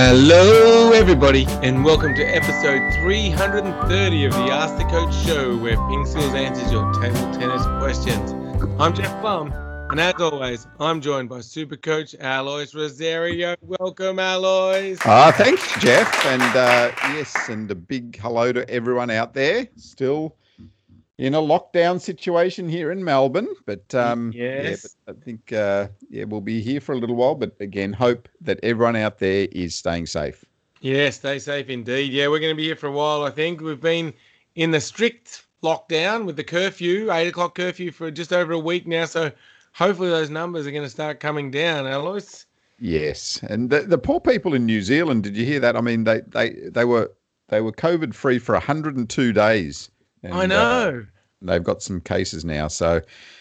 Hello, everybody, and welcome to episode 330 of the Ask the Coach show, where PingSkills answers your table tennis questions. I'm Jeff Plumb, and as always, I'm joined by Super Coach Alois Rosario. Welcome, Alois. Ah, thanks, Jeff, and uh, yes, and a big hello to everyone out there. Still in a lockdown situation here in Melbourne, but um, yes, yeah, but I think uh, yeah we'll be here for a little while. But again, hope that everyone out there is staying safe. Yeah, stay safe indeed. Yeah, we're going to be here for a while. I think we've been in the strict lockdown with the curfew, eight o'clock curfew, for just over a week now. So hopefully those numbers are going to start coming down, Alois. Yes, and the, the poor people in New Zealand. Did you hear that? I mean, they they they were they were COVID free for 102 days. And, I know. Uh, they've got some cases now, so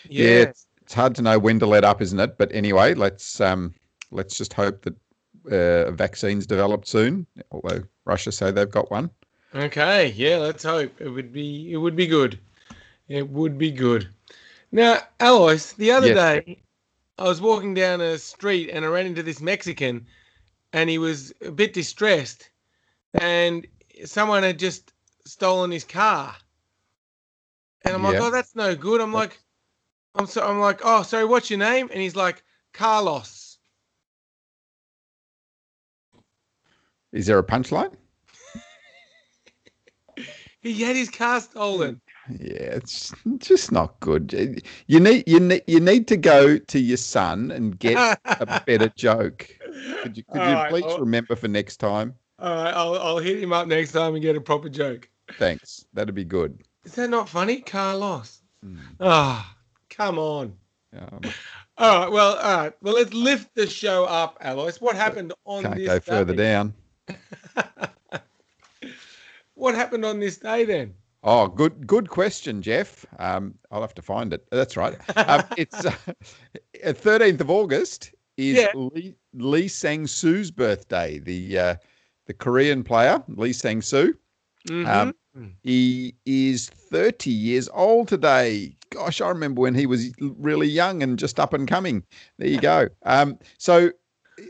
yeah, yeah it's, it's, hard to know when to let up, isn't it? But anyway, let's um, let's just hope that uh, a vaccine's developed soon. Although Russia say they've got one. Okay, yeah, let's hope it would be it would be good. It would be good. Now, Alois, the other yes. day, I was walking down a street and I ran into this Mexican, and he was a bit distressed, and someone had just stolen his car. And I'm like, oh, that's no good. I'm like, I'm so I'm like, oh, sorry, what's your name? And he's like, Carlos. Is there a punchline? he had his car stolen. Yeah, it's just not good. You need you need you need to go to your son and get a better joke. Could you could you right, please I'll, remember for next time? All right, I'll I'll hit him up next time and get a proper joke. Thanks. That'd be good. Is that not funny? Carlos. Hmm. Ah, oh, come on. Um, all right. Well, all right. Well, let's lift the show up, Alois. What happened on can't this go day? further down. what happened on this day then? Oh, good, good question, Jeff. Um, I'll have to find it. That's right. Um, it's uh, thirteenth uh, of August is yeah. Lee, Lee Sang Soo's birthday. The uh, the Korean player Lee Sang Soo. Mm-hmm. Um, he is 30 years old today. Gosh, I remember when he was really young and just up and coming. There you go. Um, so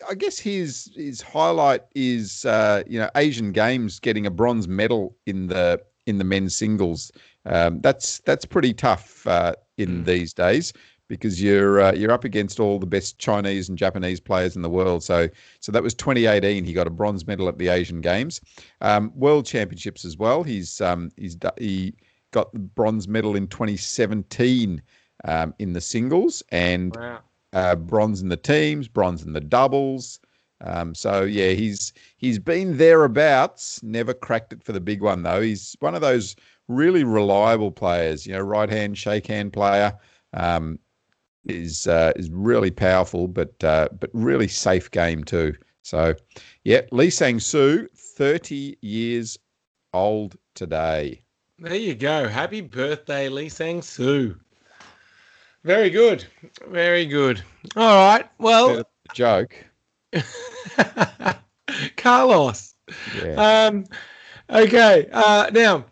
I guess his his highlight is uh, you know Asian Games getting a bronze medal in the in the men's singles. Um, that's that's pretty tough uh, in mm. these days because you're uh, you're up against all the best Chinese and Japanese players in the world. So so that was 2018. He got a bronze medal at the Asian Games, um, World Championships as well. He's um, he's he got the bronze medal in 2017 um, in the singles and wow. uh, bronze in the teams, bronze in the doubles. Um, so yeah, he's he's been thereabouts. Never cracked it for the big one though. He's one of those really reliable players. You know, right hand shake hand player. Um, is uh, is really powerful, but uh, but really safe game too. So, yeah, Lee Sang Soo, thirty years old today. There you go. Happy birthday, Lee Sang Soo. Very good. Very good. All right. Well, joke. Carlos. Yeah. Um, okay. Uh, now,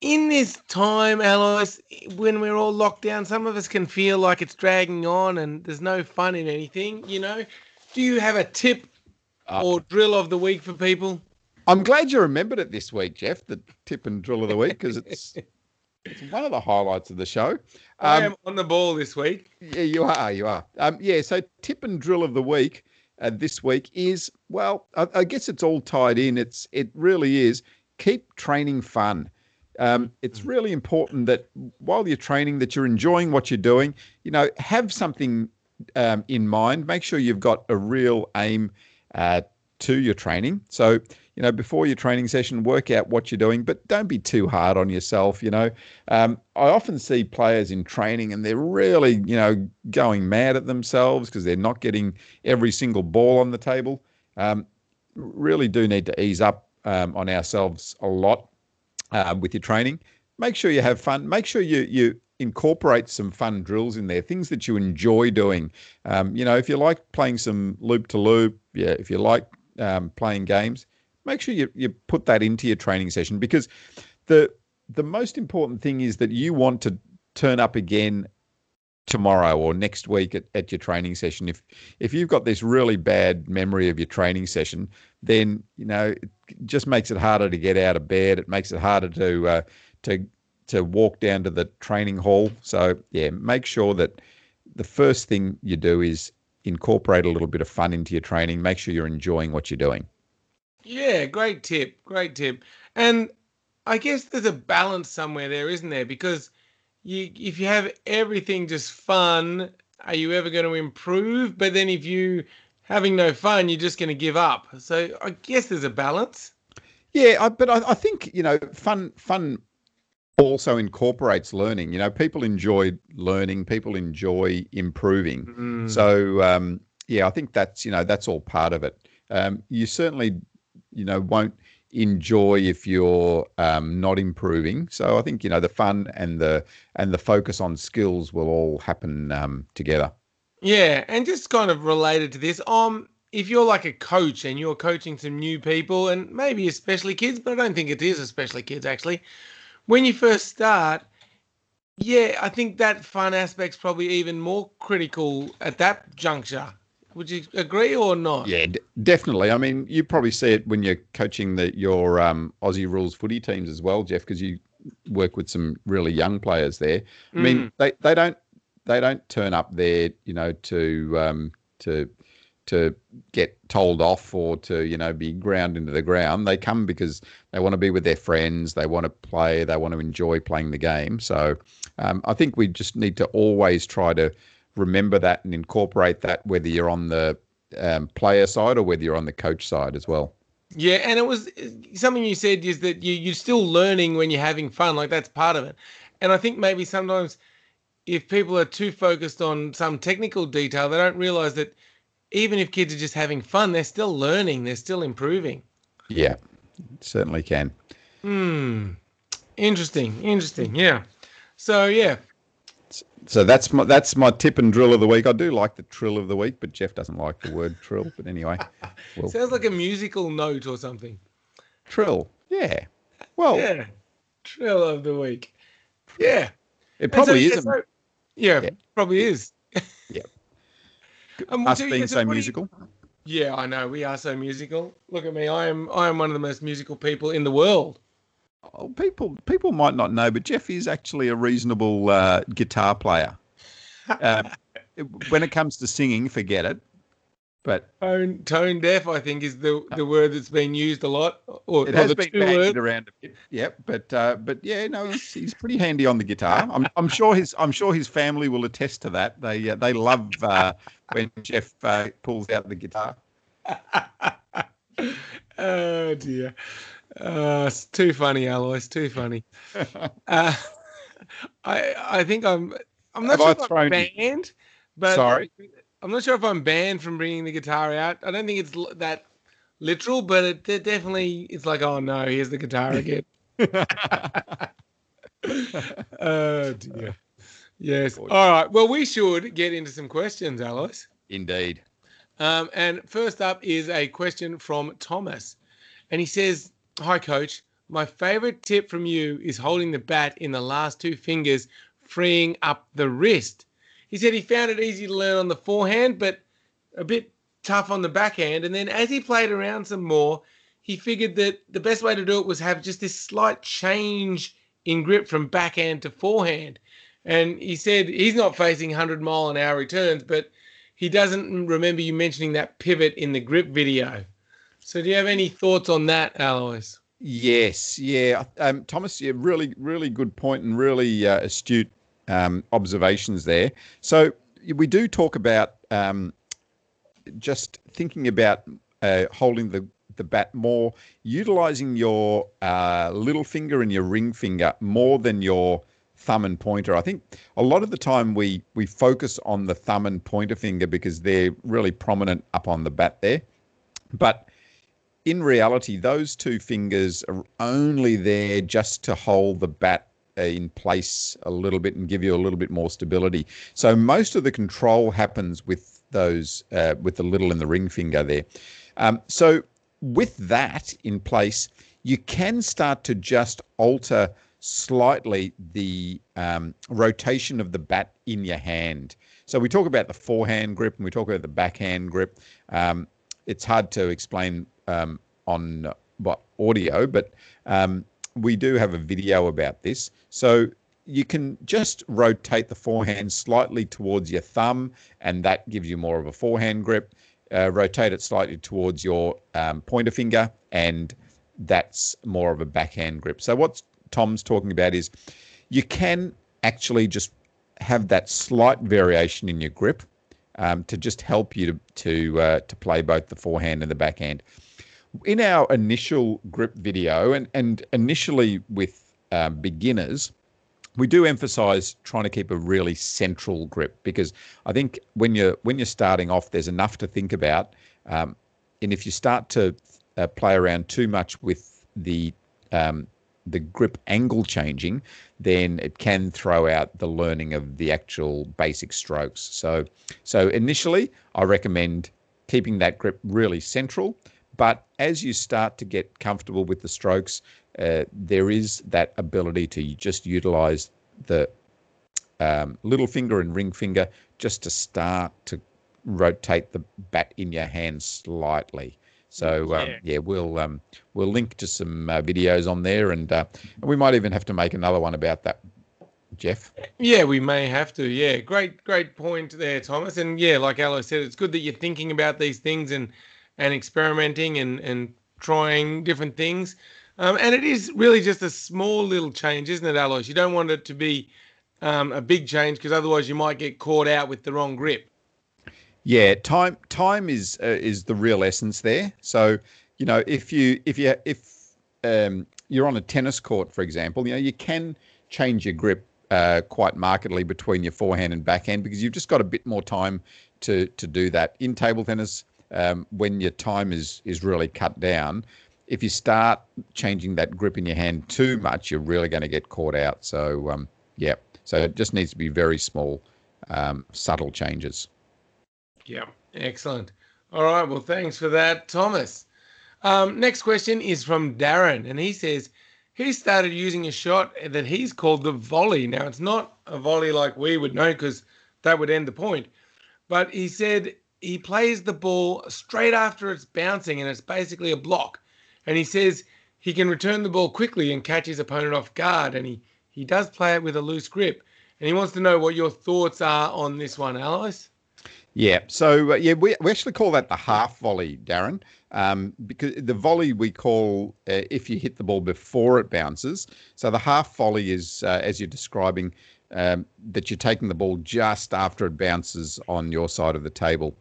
in this time, Alois, when we're all locked down, some of us can feel like it's dragging on and there's no fun in anything. You know, do you have a tip uh, or drill of the week for people? I'm glad you remembered it this week, Jeff. The tip and drill of the week because it's it's one of the highlights of the show. Um, I am on the ball this week. Yeah, you are. You are. Um, yeah. So tip and drill of the week uh, this week is well, I, I guess it's all tied in. It's it really is. Keep training fun. Um, it's mm. really important that while you're training, that you're enjoying what you're doing. You know, have something um, in mind. Make sure you've got a real aim uh, to your training. So, you know, before your training session, work out what you're doing, but don't be too hard on yourself. You know, um, I often see players in training and they're really, you know, going mad at themselves because they're not getting every single ball on the table. Um, really do need to ease up um, on ourselves a lot uh, with your training. Make sure you have fun. Make sure you you incorporate some fun drills in there, things that you enjoy doing. Um, you know, if you like playing some loop to loop, yeah, if you like um, playing games, make sure you, you put that into your training session because the the most important thing is that you want to turn up again tomorrow or next week at, at your training session. If if you've got this really bad memory of your training session, then you know it just makes it harder to get out of bed. It makes it harder to uh, to to walk down to the training hall. So yeah, make sure that the first thing you do is incorporate a little bit of fun into your training. Make sure you're enjoying what you're doing. Yeah, great tip. Great tip. And I guess there's a balance somewhere there, isn't there? Because you if you have everything just fun, are you ever going to improve? But then if you having no fun, you're just going to give up. So I guess there's a balance. Yeah, I, but I, I, think you know, fun fun also incorporates learning. You know, people enjoy learning, people enjoy improving. Mm. So um, yeah, I think that's you know that's all part of it. Um, you certainly you know won't enjoy if you're um, not improving. So I think you know the fun and the and the focus on skills will all happen um, together. Yeah, and just kind of related to this, um, if you're like a coach and you're coaching some new people and maybe especially kids, but I don't think it is especially kids actually. When you first start, yeah, I think that fun aspect's probably even more critical at that juncture would you agree or not? Yeah, d- definitely. I mean, you probably see it when you're coaching the your um, Aussie rules footy teams as well, Jeff, because you work with some really young players there. I mean, mm. they, they don't they don't turn up there, you know, to um, to to get told off or to you know be ground into the ground. They come because they want to be with their friends. They want to play. They want to enjoy playing the game. So um, I think we just need to always try to remember that and incorporate that, whether you're on the um, player side or whether you're on the coach side as well. Yeah, and it was something you said is that you you're still learning when you're having fun. Like that's part of it. And I think maybe sometimes if people are too focused on some technical detail, they don't realize that even if kids are just having fun, they're still learning, they're still improving. Yeah, certainly can. Hmm. Interesting. Interesting. Yeah. So yeah, so that's my that's my tip and drill of the week. I do like the trill of the week, but Jeff doesn't like the word trill. But anyway, well, sounds like a musical note or something. Trill, yeah. Well, yeah, trill of the week. Yeah, it probably so, is. So, yeah, yeah, probably is. yeah. Um, Us being so, musical. You, yeah, I know we are so musical. Look at me. I am I am one of the most musical people in the world. Oh, people people might not know, but Jeff is actually a reasonable uh, guitar player. Uh, when it comes to singing, forget it. But tone tone deaf, I think, is the the word that's been used a lot. Or, it has been bandied around a bit. Yeah, but uh, but yeah, no, he's, he's, pretty handy on the guitar. I'm I'm sure his I'm sure his family will attest to that. They uh, they love uh, when Jeff uh, pulls out the guitar. oh dear. Uh, it's too funny, Alois. Too funny. uh, I I think I'm I'm not Have sure I'm banned, but sorry, I'm not sure if I'm banned from bringing the guitar out. I don't think it's that literal, but it, it definitely it's like, oh no, here's the guitar again. oh dear. Yes. All right. Well, we should get into some questions, Alois. Indeed. Um, and first up is a question from Thomas. And he says, Hi, coach. My favorite tip from you is holding the bat in the last two fingers, freeing up the wrist. He said he found it easy to learn on the forehand, but a bit tough on the backhand. And then as he played around some more, he figured that the best way to do it was have just this slight change in grip from backhand to forehand. And he said he's not facing 100 mile an hour returns, but he doesn't remember you mentioning that pivot in the grip video. So, do you have any thoughts on that, Alois? Yes, yeah, um, Thomas, yeah, really, really good point and really uh, astute um, observations there. So, we do talk about um, just thinking about uh, holding the the bat more, utilizing your uh, little finger and your ring finger more than your thumb and pointer. I think a lot of the time we we focus on the thumb and pointer finger because they're really prominent up on the bat there, but in reality, those two fingers are only there just to hold the bat in place a little bit and give you a little bit more stability. So most of the control happens with those, uh, with the little and the ring finger there. Um, so with that in place, you can start to just alter slightly the um, rotation of the bat in your hand. So we talk about the forehand grip and we talk about the backhand grip. Um, it's hard to explain um, on what audio, but um, we do have a video about this. So you can just rotate the forehand slightly towards your thumb, and that gives you more of a forehand grip. Uh, rotate it slightly towards your um, pointer finger, and that's more of a backhand grip. So what Tom's talking about is you can actually just have that slight variation in your grip um, to just help you to to uh, to play both the forehand and the backhand. In our initial grip video, and and initially with um, beginners, we do emphasize trying to keep a really central grip because I think when you're when you're starting off, there's enough to think about, um, and if you start to uh, play around too much with the um, the grip angle changing, then it can throw out the learning of the actual basic strokes. So so initially, I recommend keeping that grip really central. But as you start to get comfortable with the strokes, uh, there is that ability to just utilize the um, little finger and ring finger just to start to rotate the bat in your hand slightly. So um, yeah. yeah, we'll um, we'll link to some uh, videos on there, and uh, we might even have to make another one about that. Jeff. Yeah, we may have to. Yeah, great, great point there, Thomas. And yeah, like Aloe said, it's good that you're thinking about these things and and experimenting and and trying different things. Um, and it is really just a small little change, isn't it, Alois? You don't want it to be um, a big change because otherwise you might get caught out with the wrong grip. Yeah, time time is uh, is the real essence there. So you know if you if you if um, you're on a tennis court, for example, you know you can change your grip uh, quite markedly between your forehand and backhand because you've just got a bit more time to to do that. In table tennis, um, when your time is is really cut down, if you start changing that grip in your hand too much, you're really going to get caught out. So um, yeah, so it just needs to be very small, um, subtle changes. Yeah, excellent. All right, well, thanks for that, Thomas. Um, next question is from Darren, and he says he started using a shot that he's called the volley. Now, it's not a volley like we would know because that would end the point, but he said he plays the ball straight after it's bouncing, and it's basically a block. And he says he can return the ball quickly and catch his opponent off guard, and he, he does play it with a loose grip. And he wants to know what your thoughts are on this one, Alois. Yeah. So uh, yeah, we, we actually call that the half volley, Darren, um, because the volley we call uh, if you hit the ball before it bounces. So the half volley is uh, as you're describing. Um, that you're taking the ball just after it bounces on your side of the table.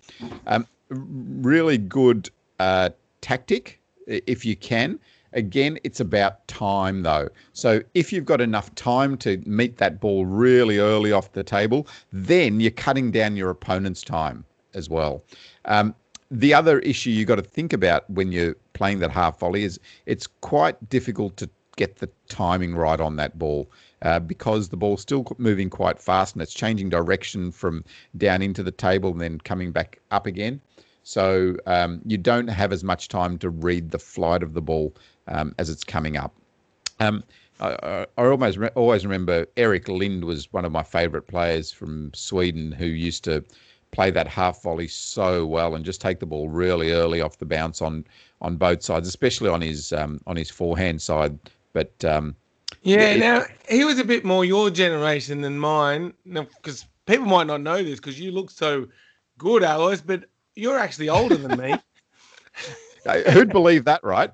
Um, really good uh, tactic if you can. Again, it's about time though. So if you've got enough time to meet that ball really early off the table, then you're cutting down your opponent's time as well. Um, the other issue you've got to think about when you're playing that half volley is it's quite difficult to get the timing right on that ball uh, because the ball's still moving quite fast and it's changing direction from down into the table and then coming back up again. So um, you don't have as much time to read the flight of the ball um, as it's coming up. Um, I, I, almost re- always remember Erik Lindh was one of my favourite players from Sweden who used to play that half volley so well and just take the ball really early off the bounce on on both sides, especially on his um, on his forehand side. But um, yeah, yeah, now he was a bit more your generation than mine, because people might not know this because you look so good, Alice, but you're actually older than me. Who'd believe that, right?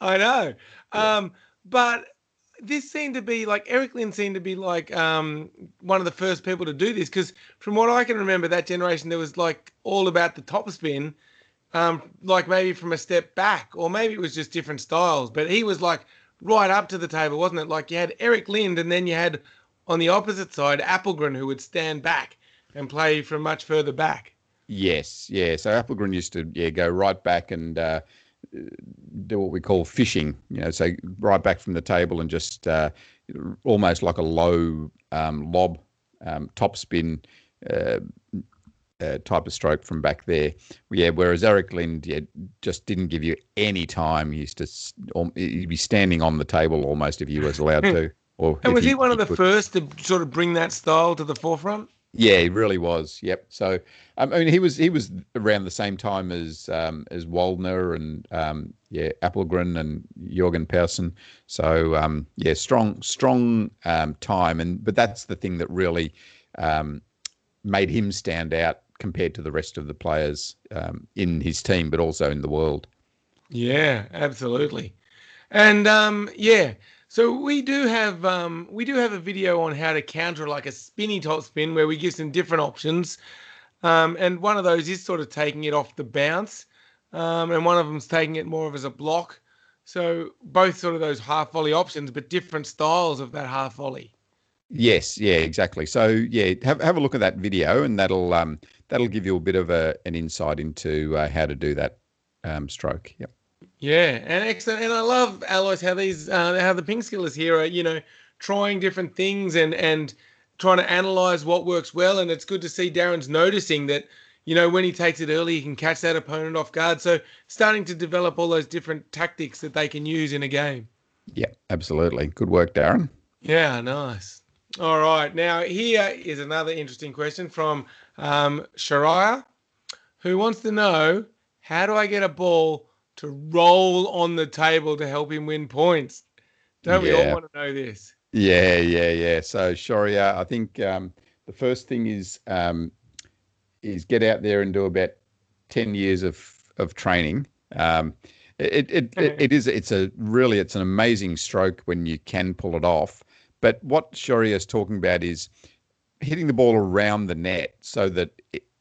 I know. Um, but this seemed to be like Erik Lindh seemed to be like um, one of the first people to do this because from what I can remember, that generation there was like all about the top spin, um, like maybe from a step back, or maybe it was just different styles. But he was like right up to the table, wasn't it? Like you had Erik Lindh, and then you had on the opposite side Appelgren, who would stand back and play from much further back. Yes, yeah. So Appelgren used to yeah go right back and uh, do what we call fishing. You know, so right back from the table and just uh, almost like a low um, lob um, top spin. Uh, uh, type of stroke from back there. Yeah, whereas Erik Lindh yeah, just didn't give you any time. He used to he'd be standing on the table almost if he was allowed to. Or and was he, he one of the could. first to sort of bring that style to the forefront? Yeah, he really was. Yep. So, um, I mean, he was he was around the same time as um, as Waldner and um, yeah, Appelgren and Jorgen Persson. So, um, yeah, strong strong um, time. And but that's the thing that really um, made him stand out compared to the rest of the players um, in his team, but also in the world. Yeah, absolutely. And um, yeah, so we do have um, we do have a video on how to counter like a spinny top spin where we give some different options, um, and one of those is sort of taking it off the bounce, um, and one of them's taking it more of as a block. So both sort of those half volley options, but different styles of that half volley. Yes, yeah, exactly. So yeah, have have a look at that video, and that'll um, that'll give you a bit of a an insight into uh, how to do that um, stroke. Yep. Yeah, and excellent. And I love Alois how these uh, how the ping skillers here are you know trying different things and and trying to analyze what works well. And it's good to see Darren's noticing that you know when he takes it early, he can catch that opponent off guard. So starting to develop all those different tactics that they can use in a game. Yeah, absolutely. Good work, Darren. Yeah, nice. All right. Now here is another interesting question from um, Shariah, who wants to know how do I get a ball to roll on the table to help him win points. Don't yeah. we all want to know this? Yeah, yeah, yeah. So Sharia, I think um, the first thing is um, is get out there and do about ten years of of training. Um, it, it, it, it is it's a really it's an amazing stroke when you can pull it off. But what Sharia is talking about is hitting the ball around the net so that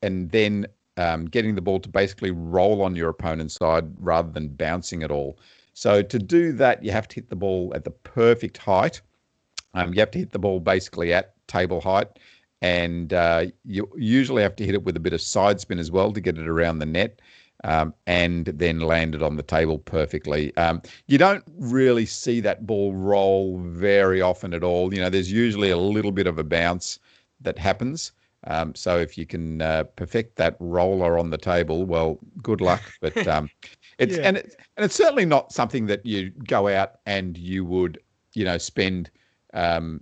and then um, getting the ball to basically roll on your opponent's side rather than bouncing it all. So to do that, you have to hit the ball at the perfect height. Um, you have to hit the ball basically at table height, and uh, you usually have to hit it with a bit of side spin as well to get it around the net. Um, and then land it on the table perfectly. Um, you don't really see that ball roll very often at all. You know, there's usually a little bit of a bounce that happens, um, so if you can uh, perfect that roller on the table, well, good luck. But um, it's yeah. and it's and it's certainly not something that you go out and you would you know spend um,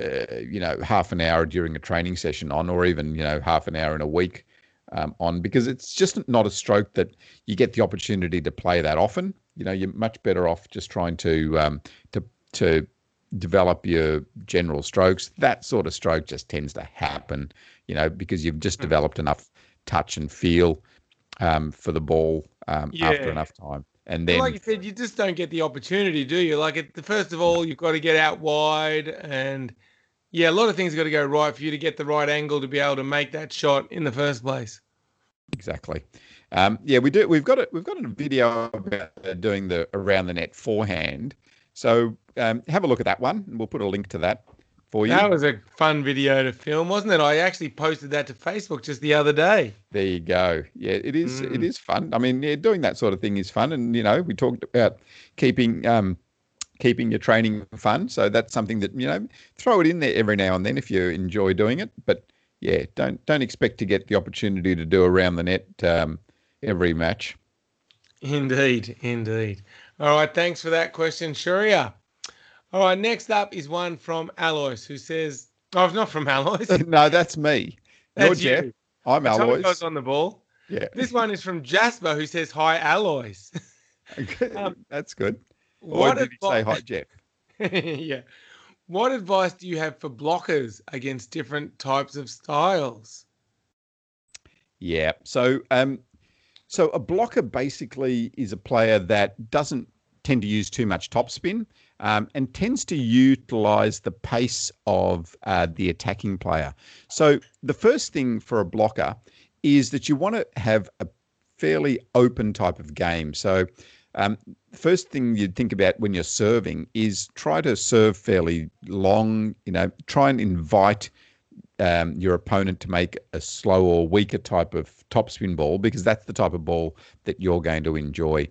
uh, you know half an hour during a training session on, or even you know half an hour in a week um, on, because it's just not a stroke that you get the opportunity to play that often. You know, you're much better off just trying to um, to to develop your general strokes. That sort of stroke just tends to happen, you know, because you've just hmm. developed enough touch and feel um, for the ball um, yeah. after enough time. And then, like you said, you just don't get the opportunity, do you? Like, it, first of all, you've got to get out wide, and yeah, a lot of things got to go right for you to get the right angle to be able to make that shot in the first place. Exactly. Um, yeah, we do. We've got it. We've got a video about uh, doing the around the net forehand. So um, have a look at that one, and we'll put a link to that for you. That was a fun video to film, wasn't it? I actually posted that to Facebook just the other day. There you go. Yeah, it is. Mm. It is fun. I mean, yeah, doing that sort of thing is fun, and you know, we talked about keeping um, keeping your training fun. So that's something that you know, throw it in there every now and then if you enjoy doing it. But yeah, don't don't expect to get the opportunity to do around the net um, every match. Indeed, indeed. All right, thanks for that question, Sharia. All right, next up is one from Alois who says, "Oh, it's not from Alois. no, that's me. That's You're Jeff. You. I'm Alois. on the ball. Yeah. This one is from Jasper who says, "Hi, Alois." um, that's good. What did advi- say hi, Jeff? yeah. What advice do you have for blockers against different types of styles? Yeah. So, um, so a blocker basically is a player that doesn't tend to use too much topspin um, and tends to utilize the pace of uh, the attacking player. So the first thing for a blocker is that you want to have a fairly open type of game. So um, first thing you'd think about when you're serving is try to serve fairly long. You know, try and invite um, your opponent to make a slow or weaker type of topspin ball because that's the type of ball that you're going to enjoy.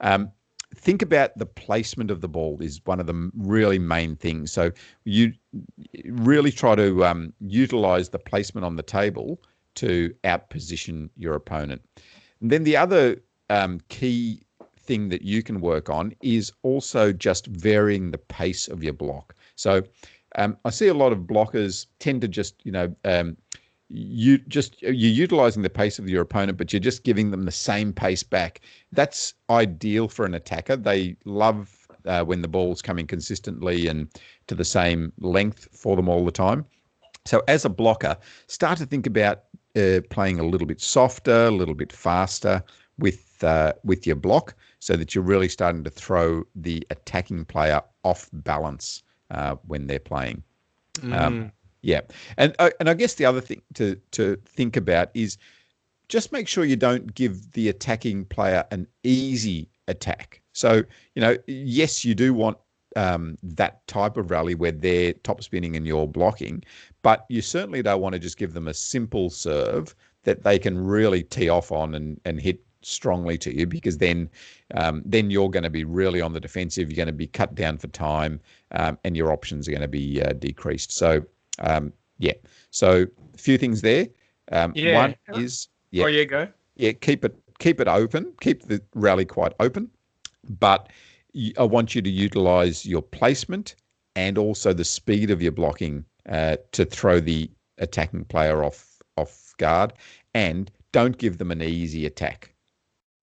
Um, think about the placement of the ball is one of the really main things. So you really try to um, utilize the placement on the table to outposition your opponent. And then the other um, key thing that you can work on is also just varying the pace of your block. So um, I see a lot of blockers tend to just, you know, um, you just you're utilizing the pace of your opponent, but you're just giving them the same pace back. That's ideal for an attacker. They love uh, when the ball's coming consistently and to the same length for them all the time. So as a blocker, start to think about uh, playing a little bit softer, a little bit faster with uh, with your block, so that you're really starting to throw the attacking player off balance uh, when they're playing. Um, mm. Um, yeah, and uh, and I guess the other thing to to think about is just make sure you don't give the attacking player an easy attack. So you know, yes, you do want um, that type of rally where they're top spinning and you're blocking, but you certainly don't want to just give them a simple serve that they can really tee off on and, and hit strongly to you because then um, then you're going to be really on the defensive. You're going to be cut down for time, um, and your options are going to be uh, decreased. So um, yeah, so a few things there. Um, yeah. One is yeah, oh yeah, go yeah, keep it keep it open, keep the rally quite open, but I want you to utilize your placement and also the speed of your blocking uh, to throw the attacking player off off guard, and don't give them an easy attack.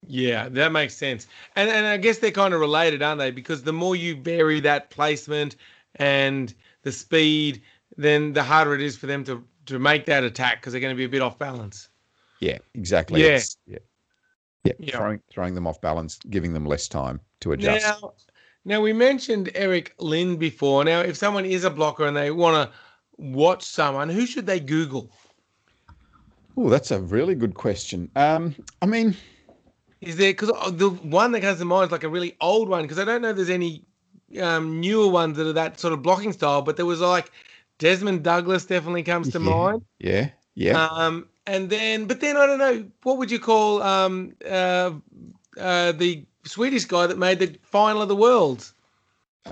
Yeah, that makes sense. And and I guess they're kind of related, aren't they? Because the more you vary that placement and the speed, then the harder it is for them to to make that attack because they're going to be a bit off balance. Yeah, exactly. Yeah. yeah. Yeah, yeah. Throwing, throwing them off balance, giving them less time to adjust. Now, now we mentioned Erik Lindh before. Now, if someone is a blocker and they want to watch someone, who should they Google? Oh, that's a really good question. Um, I mean, is there because uh, the one that comes to mind is like a really old one because I don't know if there's any um, newer ones that are that sort of blocking style, but there was like Desmond Douglas definitely comes to yeah, mind. Yeah, yeah. Um, and then, but then I don't know what would you call um, uh, uh, the Swedish guy that made the final of the world.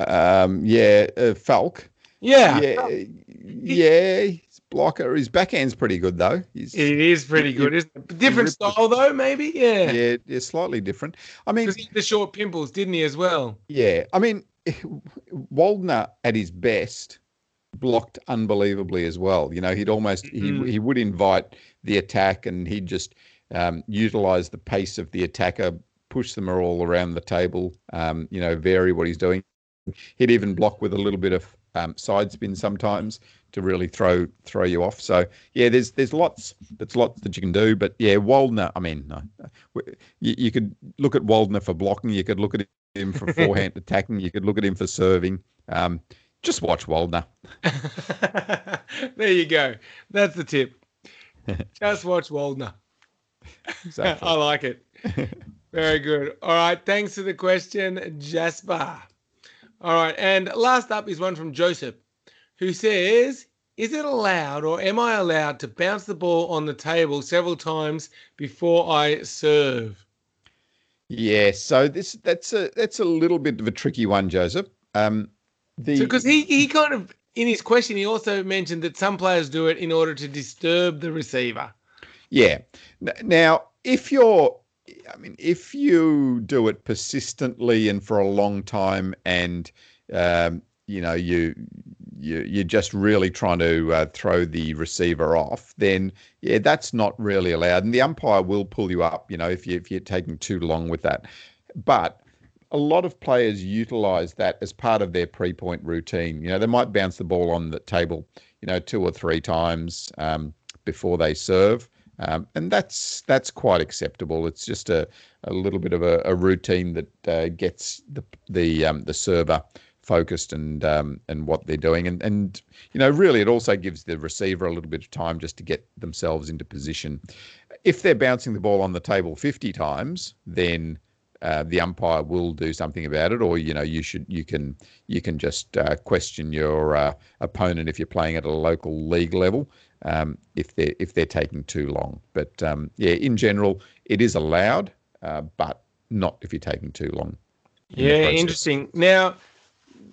Um, yeah, uh, Falck. Yeah, yeah, yeah. His blocker, his backhand's pretty good though. He's, it is pretty good, isn't it? Different style though, maybe. Yeah, yeah, yeah, slightly different. I mean, he had the short pimples, didn't he, as well? Yeah, I mean, Waldner at his best blocked unbelievably as well. You know, he'd almost mm-hmm. he he would invite the attack and he'd just um, utilize the pace of the attacker, push them all around the table. Um, you know, vary what he's doing. He'd even block with a little bit of um, side spin sometimes to really throw throw you off. So yeah, there's there's lots there's lots that you can do. But yeah, Waldner. I mean, no, you, you could look at Waldner for blocking. You could look at him for forehand attacking. You could look at him for serving. Um, just watch Waldner. there you go. That's the tip. Just watch Waldner. Exactly. I like it. Very good. All right. Thanks for the question, Jasper. All right. And last up is one from Joseph, who says, Is it allowed or am I allowed to bounce the ball on the table several times before I serve? Yeah, so this that's a that's a little bit of a tricky one, Joseph. Um, because so, he he kind of in his question he also mentioned that some players do it in order to disturb the receiver. Yeah. Now, if you're I mean, if you do it persistently and for a long time, and um, you know you you you're just really trying to uh, throw the receiver off, then yeah, that's not really allowed, and the umpire will pull you up. You know, if you if you're taking too long with that, but a lot of players utilize that as part of their pre-point routine. You know, they might bounce the ball on the table, you know, two or three times um, before they serve, um, and that's that's quite acceptable. It's just a, a little bit of a, a routine that uh, gets the the um, the server focused and um, and what they're doing, and and you know, really, it also gives the receiver a little bit of time just to get themselves into position. If they're bouncing the ball on the table 50 times, then uh, the umpire will do something about it, or you know you should you can you can just uh, question your uh, opponent if you're playing at a local league level um, if they're if they're taking too long. But um, yeah, in general, it is allowed, uh, but not if you're taking too long. In yeah, interesting. Now,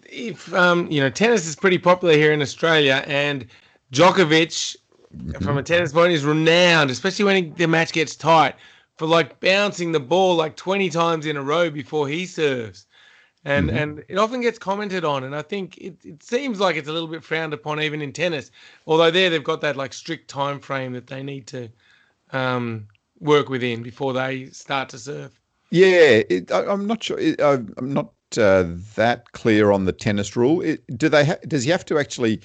if um, you know, tennis is pretty popular here in Australia, and Djokovic, mm-hmm. from a tennis point, is renowned, especially when the match gets tight for like bouncing the ball like 20 times in a row before he serves. and mm-hmm. and it often gets commented on and i think it, it seems like it's a little bit frowned upon even in tennis although there they've got that like strict time frame that they need to um, work within before they start to serve yeah it, I, am not sure it, i'm not uh, that clear on the tennis rule it, do they ha- does he have to actually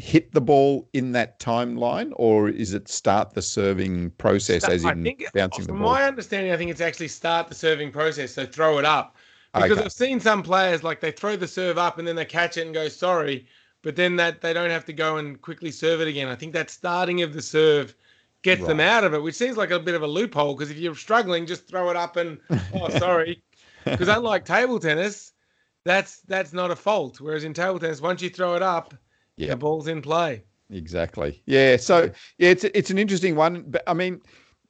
hit the ball in that timeline, or is it start the serving process as in think, bouncing the ball? From my understanding, I think it's actually start the serving process, so throw it up. Because okay. I've seen some players like they throw the serve up and then they catch it and go sorry, but then that they don't have to go and quickly serve it again. I think that starting of the serve gets right. them out of it, which seems like a bit of a loophole. Because if you're struggling, just throw it up and oh sorry. Because unlike table tennis, that's that's not a fault. Whereas in table tennis, once you throw it up, yeah. the ball's in play. Exactly. Yeah. So yeah, it's it's an interesting one. But I mean,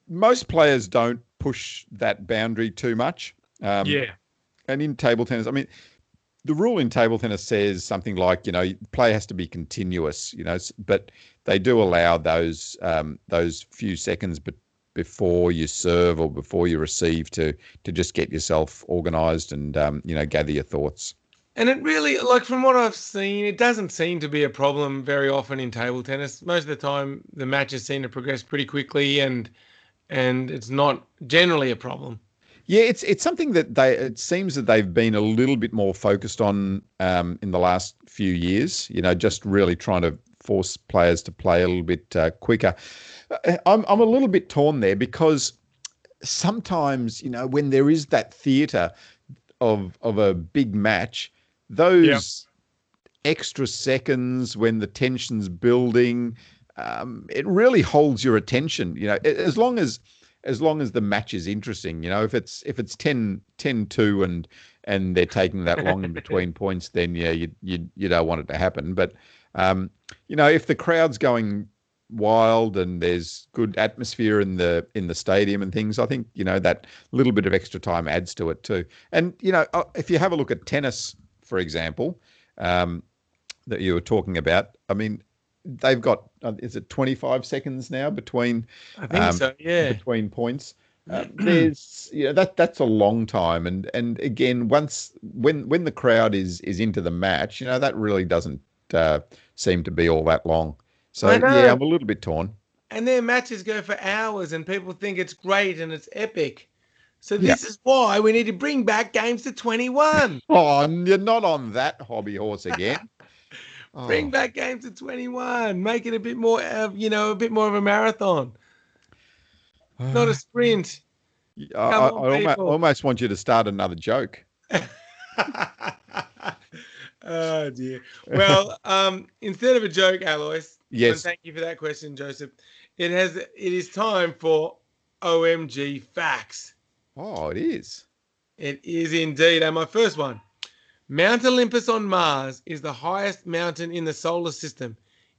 most players don't push that boundary too much. Um, yeah and in table tennis, I mean, the rule in table tennis says something like, you know, play has to be continuous, you know, but they do allow those um, those few seconds but before you serve or before you receive to to just get yourself organised and um, you know gather your thoughts. And it really, like from what I've seen, it doesn't seem to be a problem very often in table tennis. Most of the time, the matches seem to progress pretty quickly, and and it's not generally a problem. Yeah, it's it's something that they it seems that they've been a little bit more focused on um, in the last few years. You know, just really trying to force players to play a little bit uh, quicker. Uh, I'm I'm a little bit torn there because sometimes you know when there is that theatre of of a big match, those yeah. extra seconds when the tension's building, um, it really holds your attention. You know, as long as as long as the match is interesting. You know, if it's if it's 10 2 and and they're taking that long in between points, then yeah, you you you don't want it to happen. But um, you know, if the crowd's going wild and there's good atmosphere in the in the stadium and things, I think you know that little bit of extra time adds to it too. And you know, uh, if you have a look at tennis, for example, um, that you were talking about, I mean, they've got uh, is it 25 seconds now between I think um, so yeah. between points? Uh, there's you know that that's a long time. And and again once when when the crowd is is into the match you know that really doesn't uh, seem to be all that long. So yeah I'm a little bit torn. And their matches go for hours and people think it's great and it's epic so this is why we need to bring back games to 21 oh you're not on that hobby horse again Oh. Bring back games to 21. Make it a bit more, uh, you know, a bit more of a marathon, not a sprint. I, I, on, I almost, almost, want you to start another joke. oh dear. Well, um, instead of a joke, Alois. Yes. Thank you for that question, Joseph. It has. It is time for OMG facts. Oh, it is. It is indeed. And my first one. Mount Olympus on Mars is the highest mountain in the solar system.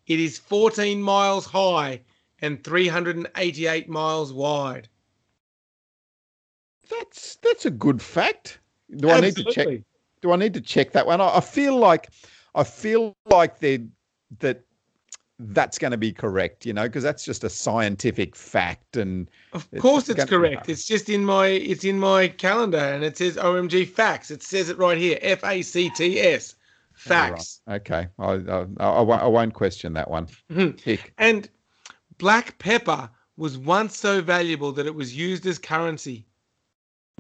It is 14 miles high and 388 miles wide. That's that's a good fact. Do I need to check? Do I need to check that one? I, I feel like I feel like they that that's going to be correct, you know, because that's just a scientific fact. And of course, it's, it's correct. It's just in my it's in my calendar, and it says OMG facts. It says it right here, F A C T S, facts. right. Okay, I, I, I, I, won't question that one. Mm-hmm. and black pepper was once so valuable that it was used as currency.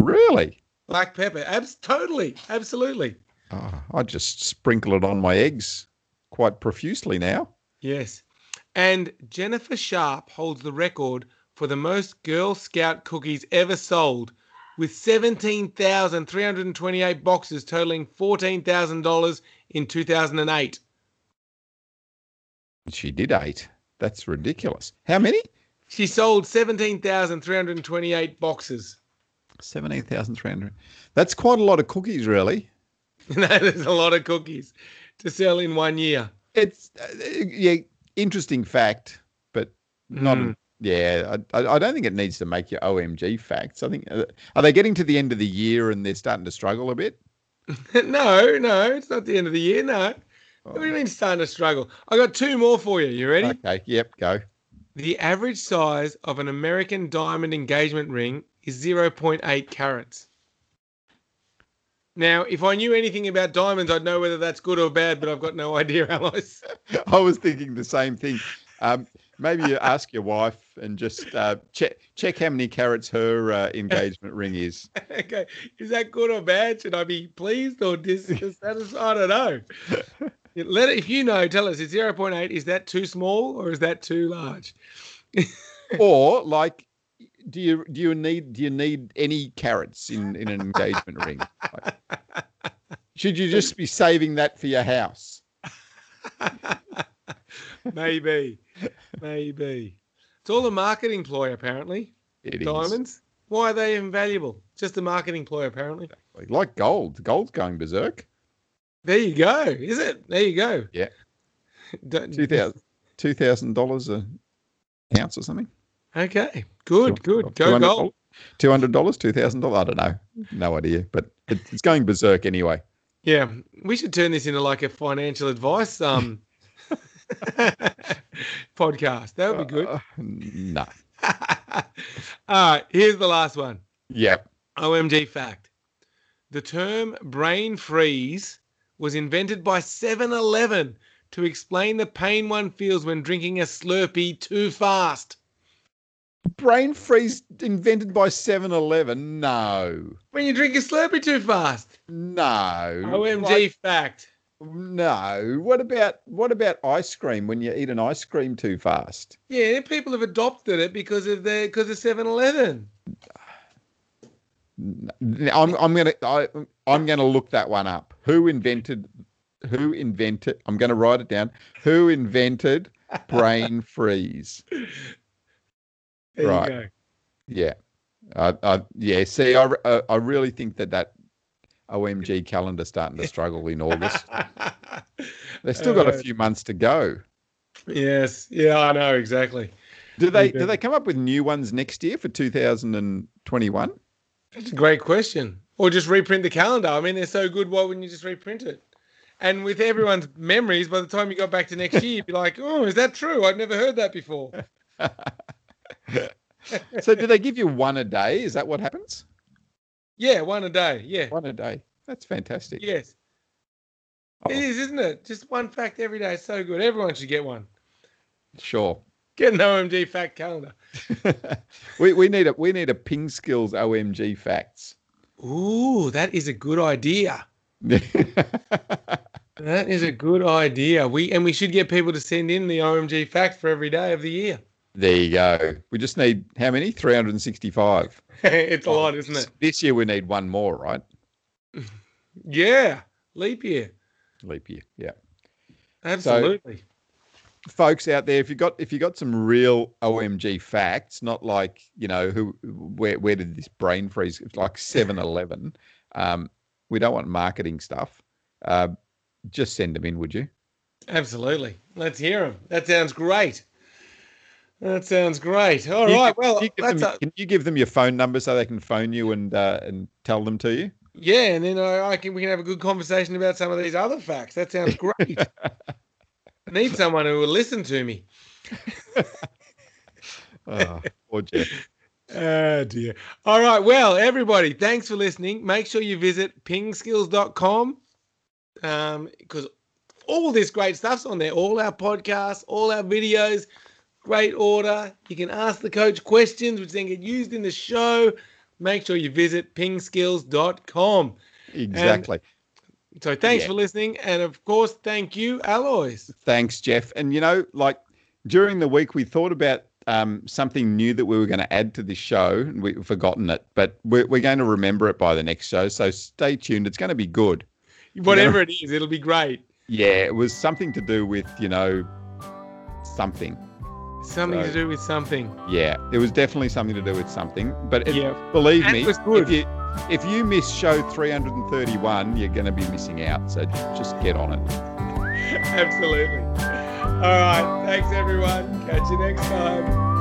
Really? Black pepper, abs- totally, absolutely. Oh, I just sprinkle it on my eggs quite profusely now. Yes. And Jennifer Sharp holds the record for the most Girl Scout cookies ever sold, with 17,328 boxes totaling $14,000 in 2008. She did eight. That's ridiculous. How many? She sold 17,328 boxes. 17,300. That's quite a lot of cookies, really. no, there's a lot of cookies to sell in one year. It's uh, yeah, interesting fact, but not. Mm. Yeah, I, I don't think it needs to make your OMG facts. I think uh, are they getting to the end of the year and they're starting to struggle a bit? no, no, it's not the end of the year. No. Oh. What do you mean starting to struggle? I got two more for you. You ready? Okay. Yep. Go. The average size of an American diamond engagement ring is 0.8 carats. Now, if I knew anything about diamonds, I'd know whether that's good or bad, but I've got no idea, Alois. I was thinking the same thing. Um, maybe you ask your wife and just uh, check check how many carats her uh, engagement ring is. okay, is that good or bad? Should I be pleased or dissatisfied? I don't know. Let it, if you know, tell us. It's zero point eight. Is that too small or is that too large? or like do you do you need do you need any carats in in an engagement ring? Like, should you just be saving that for your house? maybe, maybe. It's all a marketing ploy, apparently. It Diamonds. Is. Why are they invaluable? Just a marketing ploy, apparently. Like gold. Gold's going berserk. There you go. Is it? There you go. Yeah. Two thousand two thousand dollars a ounce or something. Okay, good, good. Go gold. Two hundred dollars, two thousand dollars. I don't know, no idea, but it's going berserk anyway. Yeah, we should turn this into like a financial advice um podcast. That would be good. Uh, no. All right, here's the last one. Yep. OMG fact: the term brain freeze was invented by 7-Eleven to explain the pain one feels when drinking a Slurpee too fast. Brain freeze invented by 7 Eleven? No. When you drink a Slurpee too fast? No. OMG like, fact. No. What about what about ice cream when you eat an ice cream too fast? Yeah, people have adopted it because of the because of 7 Eleven. I'm I'm gonna I, I'm gonna look that one up. Who invented who invented I'm gonna write it down. Who invented brain freeze? There right. Yeah. Uh, uh, yeah. See, I, uh, I really think that that OMG calendar starting to struggle in August. They've still got a few months to go. Yes. Yeah, I know exactly. Do they do they come up with new ones next year for 2021? That's a great question. Or just reprint the calendar. I mean, they're so good. Why wouldn't you just reprint it? And with everyone's memories, by the time you got back to next year, you'd be like, "Oh, is that true? I've never heard that before." so do they give you one a day? Is that what happens? Yeah, one a day. Yeah. One a day. That's fantastic. Yes. Oh. It is, isn't it? Just one fact every day. It's so good. Everyone should get one. Sure. Get an OMG fact calendar. we we need a we need a ping skills OMG facts. Ooh, that is a good idea. that is a good idea. We and we should get people to send in the OMG facts for every day of the year. There you go. We just need how many? 365. it's a lot, isn't it? This year we need one more, right? Yeah. Leap year. Leap year. Yeah. Absolutely. So, folks out there, if you got if you got some real OMG facts, not like, you know, who where where did this brain freeze like 7-Eleven. um, we don't want marketing stuff. Uh, just send them in, would you? Absolutely. Let's hear them. That sounds great. That sounds great. All can right. well, can you, them, a... can you, give them your phone number so they can phone you and uh, and tell them to you? Yeah, and then I, I, can we can have a good conversation about some of these other facts. That sounds great. I need someone who will listen to me. oh, poor Jeff. Oh dear. All right. Well, everybody, thanks for listening. Make sure you visit pingskills.com um, because all this great stuff's on there. All our podcasts, all our videos great order. You can ask the coach questions, which then get used in the show. Make sure you visit pingskills.com. Exactly. And so thanks yeah. for listening. And of course, thank you, Alois. Thanks, Jeff. And you know, like during the week, we thought about um, something new that we were going to add to this show, and we've forgotten it, but we're, we're going to remember it by the next show. So stay tuned. It's going to be good. Whatever it is, it'll be great. Yeah, it was something to do with, you know, something. Something so, to do with something. Yeah, it was definitely something to do with something. But it, yeah. believe and me, if you if you miss show 331, you're going to be missing out. So just get on it. Absolutely. All right. Thanks, everyone. Catch you next time.